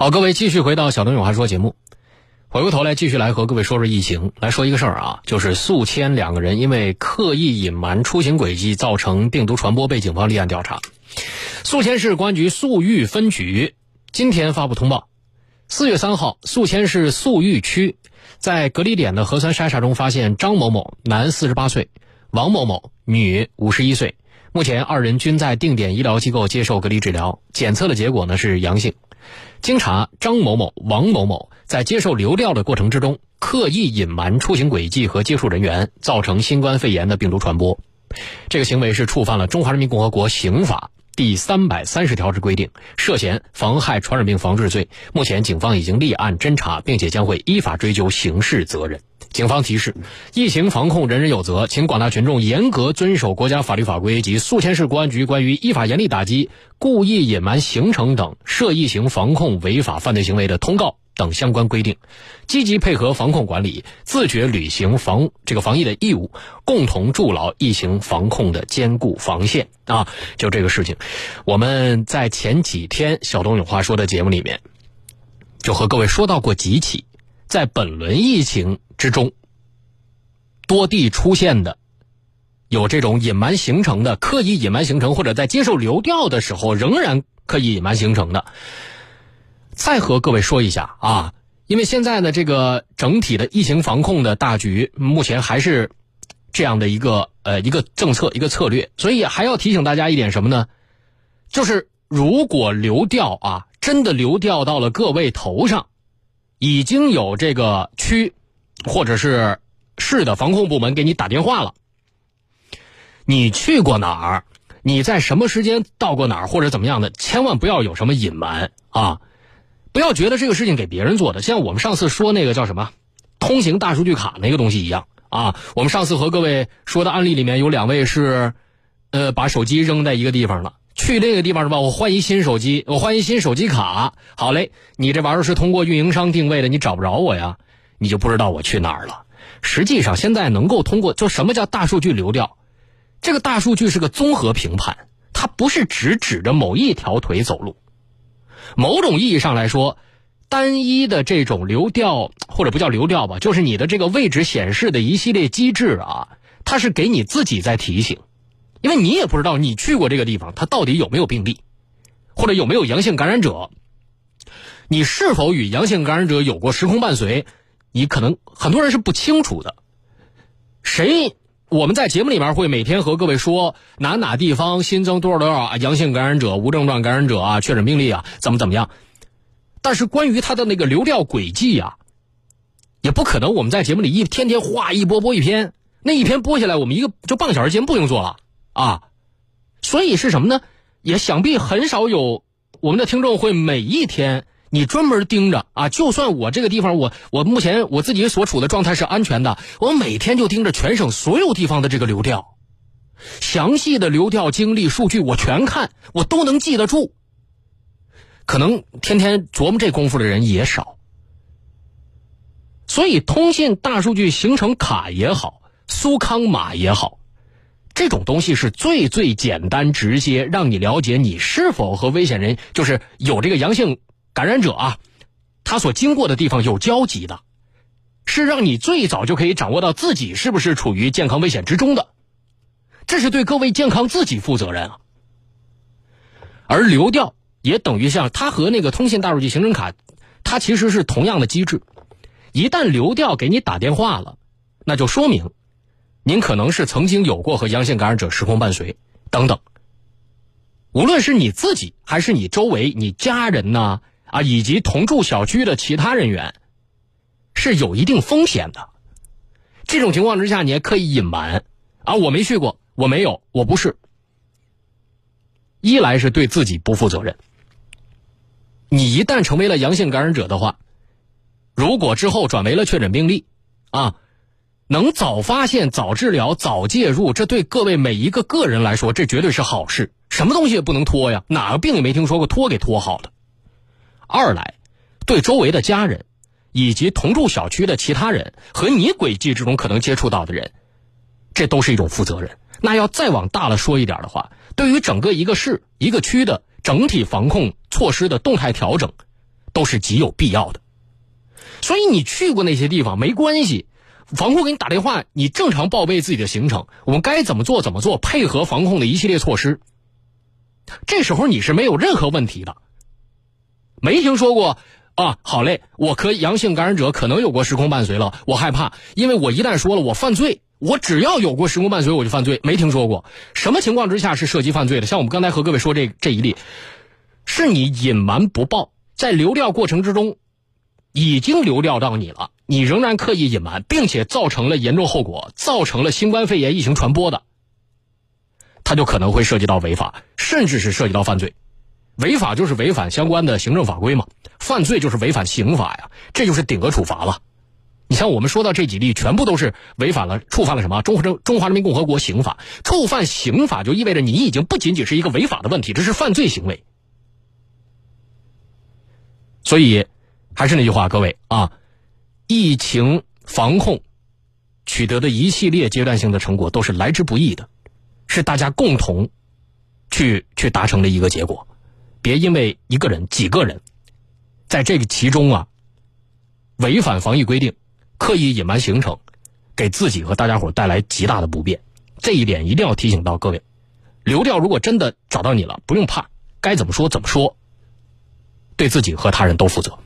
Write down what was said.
好，各位继续回到小东有话说节目，回过头来继续来和各位说说疫情，来说一个事儿啊，就是宿迁两个人因为刻意隐瞒出行轨迹造成病毒传播，被警方立案调查。宿迁市公安局宿豫分局今天发布通报，四月三号，宿迁市宿豫区在隔离点的核酸筛查中发现张某某，男，四十八岁，王某某，女，五十一岁，目前二人均在定点医疗机构接受隔离治疗，检测的结果呢是阳性。经查，张某某、王某某在接受流调的过程之中，刻意隐瞒出行轨迹和接触人员，造成新冠肺炎的病毒传播。这个行为是触犯了《中华人民共和国刑法》第三百三十条之规定，涉嫌妨害传染病防治罪。目前，警方已经立案侦查，并且将会依法追究刑事责任。警方提示：疫情防控人人有责，请广大群众严格遵守国家法律法规及宿迁市公安局关于依法严厉打击故意隐瞒行程等涉疫情防控违法犯罪行为的通告等相关规定，积极配合防控管理，自觉履行防这个防疫的义务，共同筑牢疫情防控的坚固防线啊！就这个事情，我们在前几天小东有话说的节目里面，就和各位说到过几起。在本轮疫情之中，多地出现的有这种隐瞒行程的、刻意隐瞒行程，或者在接受流调的时候仍然刻意隐瞒行程的。再和各位说一下啊，因为现在呢，这个整体的疫情防控的大局目前还是这样的一个呃一个政策一个策略，所以还要提醒大家一点什么呢？就是如果流调啊真的流调到了各位头上。已经有这个区或者是市的防控部门给你打电话了。你去过哪儿？你在什么时间到过哪儿？或者怎么样的？千万不要有什么隐瞒啊！不要觉得这个事情给别人做的，像我们上次说那个叫什么通行大数据卡那个东西一样啊。我们上次和各位说的案例里面有两位是，呃，把手机扔在一个地方了。去那个地方是吧？我换一新手机，我换一新手机卡。好嘞，你这玩意儿是通过运营商定位的，你找不着我呀，你就不知道我去哪儿了。实际上，现在能够通过，就什么叫大数据流调？这个大数据是个综合评判，它不是只指着某一条腿走路。某种意义上来说，单一的这种流调或者不叫流调吧，就是你的这个位置显示的一系列机制啊，它是给你自己在提醒。因为你也不知道你去过这个地方，它到底有没有病例，或者有没有阳性感染者，你是否与阳性感染者有过时空伴随，你可能很多人是不清楚的。谁我们在节目里面会每天和各位说哪哪地方新增多少多少阳性感染者、无症状感染者啊确诊病例啊怎么怎么样，但是关于他的那个流调轨迹呀，也不可能我们在节目里一天天哗一播播一篇，那一篇播下来，我们一个就半个小时节目不用做了。啊，所以是什么呢？也想必很少有我们的听众会每一天你专门盯着啊。就算我这个地方，我我目前我自己所处的状态是安全的，我每天就盯着全省所有地方的这个流调，详细的流调经历数据我全看，我都能记得住。可能天天琢磨这功夫的人也少，所以通信大数据形成卡也好，苏康码也好。这种东西是最最简单直接，让你了解你是否和危险人，就是有这个阳性感染者啊，他所经过的地方有交集的，是让你最早就可以掌握到自己是不是处于健康危险之中的，这是对各位健康自己负责任啊。而流调也等于像它和那个通信大数据行程卡，它其实是同样的机制，一旦流调给你打电话了，那就说明。您可能是曾经有过和阳性感染者时空伴随，等等。无论是你自己，还是你周围、你家人呢，啊，以及同住小区的其他人员，是有一定风险的。这种情况之下，你还刻意隐瞒，啊，我没去过，我没有，我不是。一来是对自己不负责任。你一旦成为了阳性感染者的话，如果之后转为了确诊病例，啊。能早发现、早治疗、早介入，这对各位每一个个人来说，这绝对是好事。什么东西也不能拖呀，哪个病也没听说过拖给拖好的。二来，对周围的家人，以及同住小区的其他人和你轨迹之中可能接触到的人，这都是一种负责任。那要再往大了说一点的话，对于整个一个市、一个区的整体防控措施的动态调整。都是极有必要的。所以你去过那些地方没关系，防控给你打电话，你正常报备自己的行程，我们该怎么做怎么做，配合防控的一系列措施。这时候你是没有任何问题的。没听说过啊？好嘞，我可阳性感染者可能有过时空伴随了，我害怕，因为我一旦说了我犯罪，我只要有过时空伴随我就犯罪。没听说过什么情况之下是涉及犯罪的？像我们刚才和各位说这这一例，是你隐瞒不报，在流调过程之中已经流调到你了，你仍然刻意隐瞒，并且造成了严重后果，造成了新冠肺炎疫情传播的，它就可能会涉及到违法，甚至是涉及到犯罪。违法就是违反相关的行政法规嘛，犯罪就是违反刑法呀，这就是顶格处罚了。你像我们说到这几例，全部都是违反了、触犯了什么？中华中中华人民共和国刑法，触犯刑法就意味着你已经不仅仅是一个违法的问题，这是犯罪行为。所以，还是那句话，各位啊，疫情防控取得的一系列阶段性的成果都是来之不易的，是大家共同去去达成的一个结果。别因为一个人、几个人，在这个其中啊，违反防疫规定，刻意隐瞒行程，给自己和大家伙带来极大的不便。这一点一定要提醒到各位。流调如果真的找到你了，不用怕，该怎么说怎么说，对自己和他人都负责。